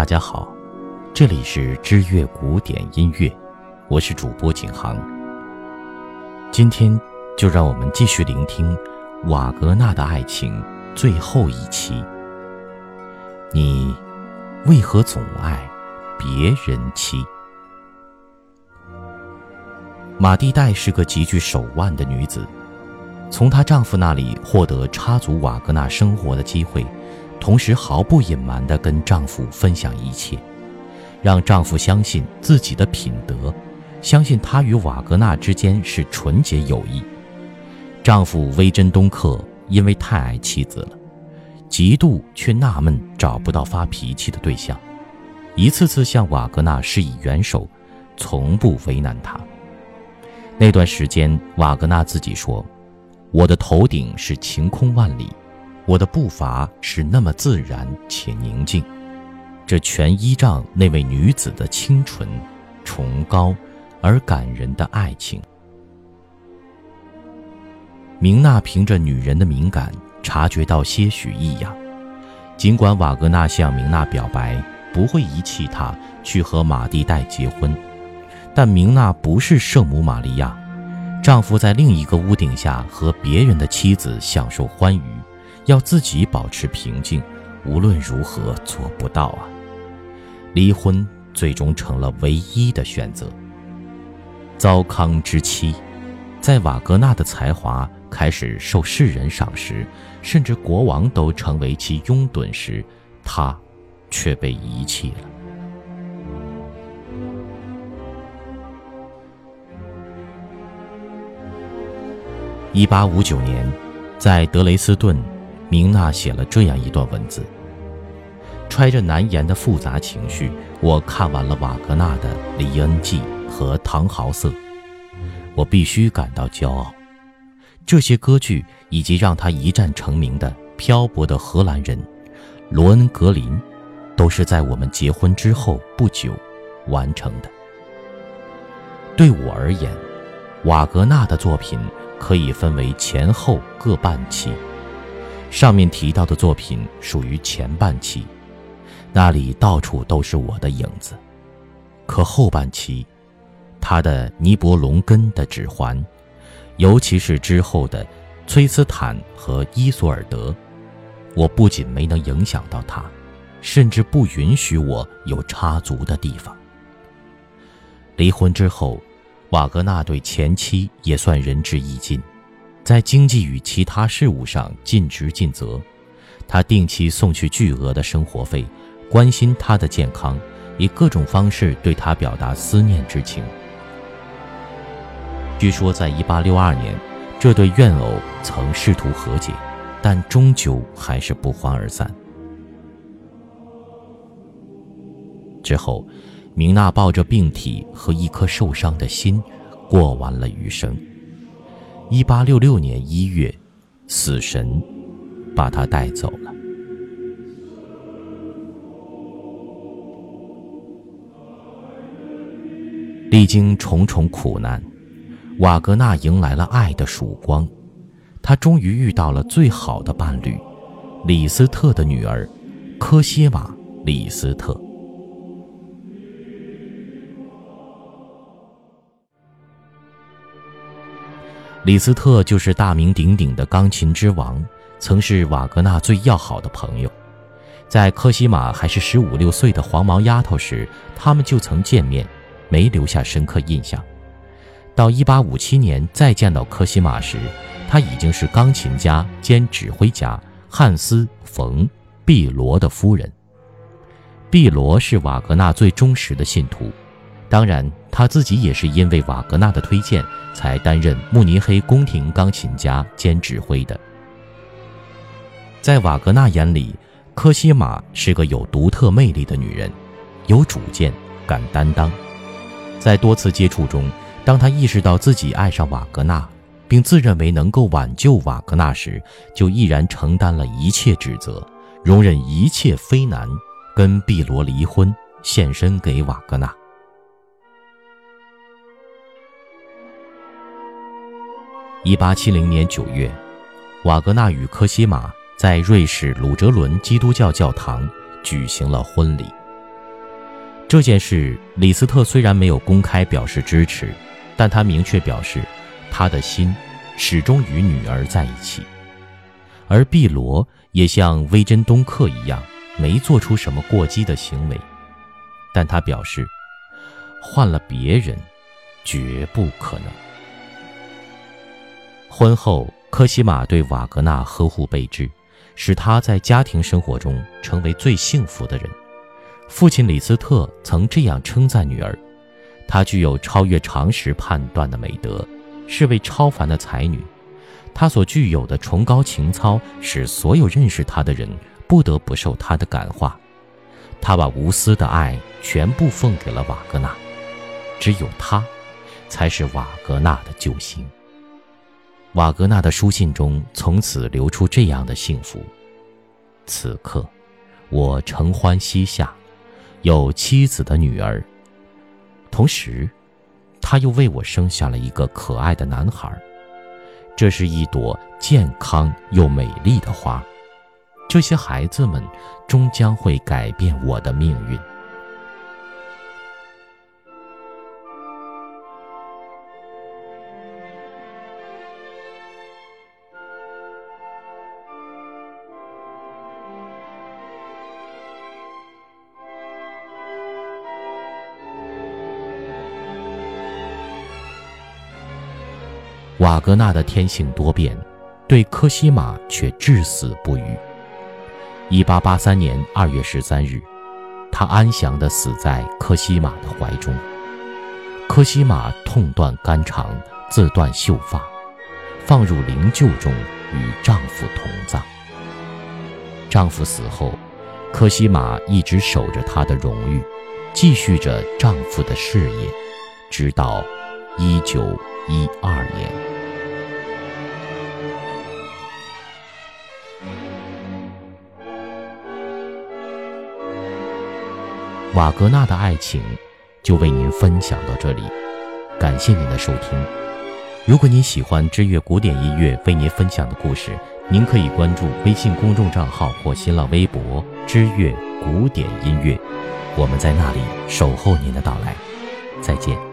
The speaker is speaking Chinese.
大家好，这里是知乐古典音乐，我是主播景航。今天就让我们继续聆听瓦格纳的爱情最后一期。你为何总爱别人妻？马蒂黛是个极具手腕的女子，从她丈夫那里获得插足瓦格纳生活的机会。同时毫不隐瞒地跟丈夫分享一切，让丈夫相信自己的品德，相信他与瓦格纳之间是纯洁友谊。丈夫威珍东克因为太爱妻子了，嫉妒却纳闷找不到发脾气的对象，一次次向瓦格纳施以援手，从不为难他。那段时间，瓦格纳自己说：“我的头顶是晴空万里。”我的步伐是那么自然且宁静，这全依仗那位女子的清纯、崇高而感人的爱情。明娜凭着女人的敏感，察觉到些许异样。尽管瓦格纳向明娜表白不会遗弃她去和马蒂黛结婚，但明娜不是圣母玛利亚，丈夫在另一个屋顶下和别人的妻子享受欢愉。要自己保持平静，无论如何做不到啊！离婚最终成了唯一的选择。糟糠之妻，在瓦格纳的才华开始受世人赏识，甚至国王都成为其拥趸时，他却被遗弃了。一八五九年，在德雷斯顿。明娜写了这样一段文字：揣着难言的复杂情绪，我看完了瓦格纳的《李恩记》和《唐豪瑟》，我必须感到骄傲。这些歌剧以及让他一战成名的《漂泊的荷兰人》《罗恩格林》，都是在我们结婚之后不久完成的。对我而言，瓦格纳的作品可以分为前后各半期。上面提到的作品属于前半期，那里到处都是我的影子。可后半期，他的《尼伯龙根的指环》，尤其是之后的《崔斯坦和伊索尔德》，我不仅没能影响到他，甚至不允许我有插足的地方。离婚之后，瓦格纳对前妻也算仁至义尽。在经济与其他事务上尽职尽责，他定期送去巨额的生活费，关心她的健康，以各种方式对她表达思念之情。据说，在1862年，这对怨偶曾试图和解，但终究还是不欢而散。之后，明娜抱着病体和一颗受伤的心，过完了余生。一八六六年一月，死神把他带走了。历经重重苦难，瓦格纳迎来了爱的曙光。他终于遇到了最好的伴侣——李斯特的女儿科西玛·李斯特。李斯特就是大名鼎鼎的钢琴之王，曾是瓦格纳最要好的朋友。在科西玛还是十五六岁的黄毛丫头时，他们就曾见面，没留下深刻印象。到一八五七年再见到科西玛时，她已经是钢琴家兼指挥家汉斯·冯·毕罗的夫人。毕罗是瓦格纳最忠实的信徒。当然，他自己也是因为瓦格纳的推荐，才担任慕尼黑宫廷钢琴家兼指挥的。在瓦格纳眼里，科西玛是个有独特魅力的女人，有主见，敢担当。在多次接触中，当他意识到自己爱上瓦格纳，并自认为能够挽救瓦格纳时，就毅然承担了一切指责，容忍一切非难，跟碧罗离婚，献身给瓦格纳。一八七零年九月，瓦格纳与科西玛在瑞士鲁哲伦基督教教堂举行了婚礼。这件事，李斯特虽然没有公开表示支持，但他明确表示，他的心始终与女儿在一起。而碧罗也像威珍东克一样，没做出什么过激的行为，但他表示，换了别人，绝不可能。婚后，科西玛对瓦格纳呵护备至，使他在家庭生活中成为最幸福的人。父亲李斯特曾这样称赞女儿：“她具有超越常识判断的美德，是位超凡的才女。她所具有的崇高情操，使所有认识她的人不得不受她的感化。她把无私的爱全部奉给了瓦格纳，只有他，才是瓦格纳的救星。”瓦格纳的书信中从此流出这样的幸福。此刻，我承欢膝下，有妻子的女儿。同时，他又为我生下了一个可爱的男孩。这是一朵健康又美丽的花。这些孩子们终将会改变我的命运。瓦格纳的天性多变，对科西玛却至死不渝。一八八三年二月十三日，他安详地死在科西玛的怀中。科西玛痛断肝肠，自断秀发，放入灵柩中与丈夫同葬。丈夫死后，科西玛一直守着她的荣誉，继续着丈夫的事业，直到一九一二年。瓦格纳的爱情，就为您分享到这里，感谢您的收听。如果您喜欢知乐古典音乐为您分享的故事，您可以关注微信公众账号或新浪微博“知乐古典音乐”，我们在那里守候您的到来。再见。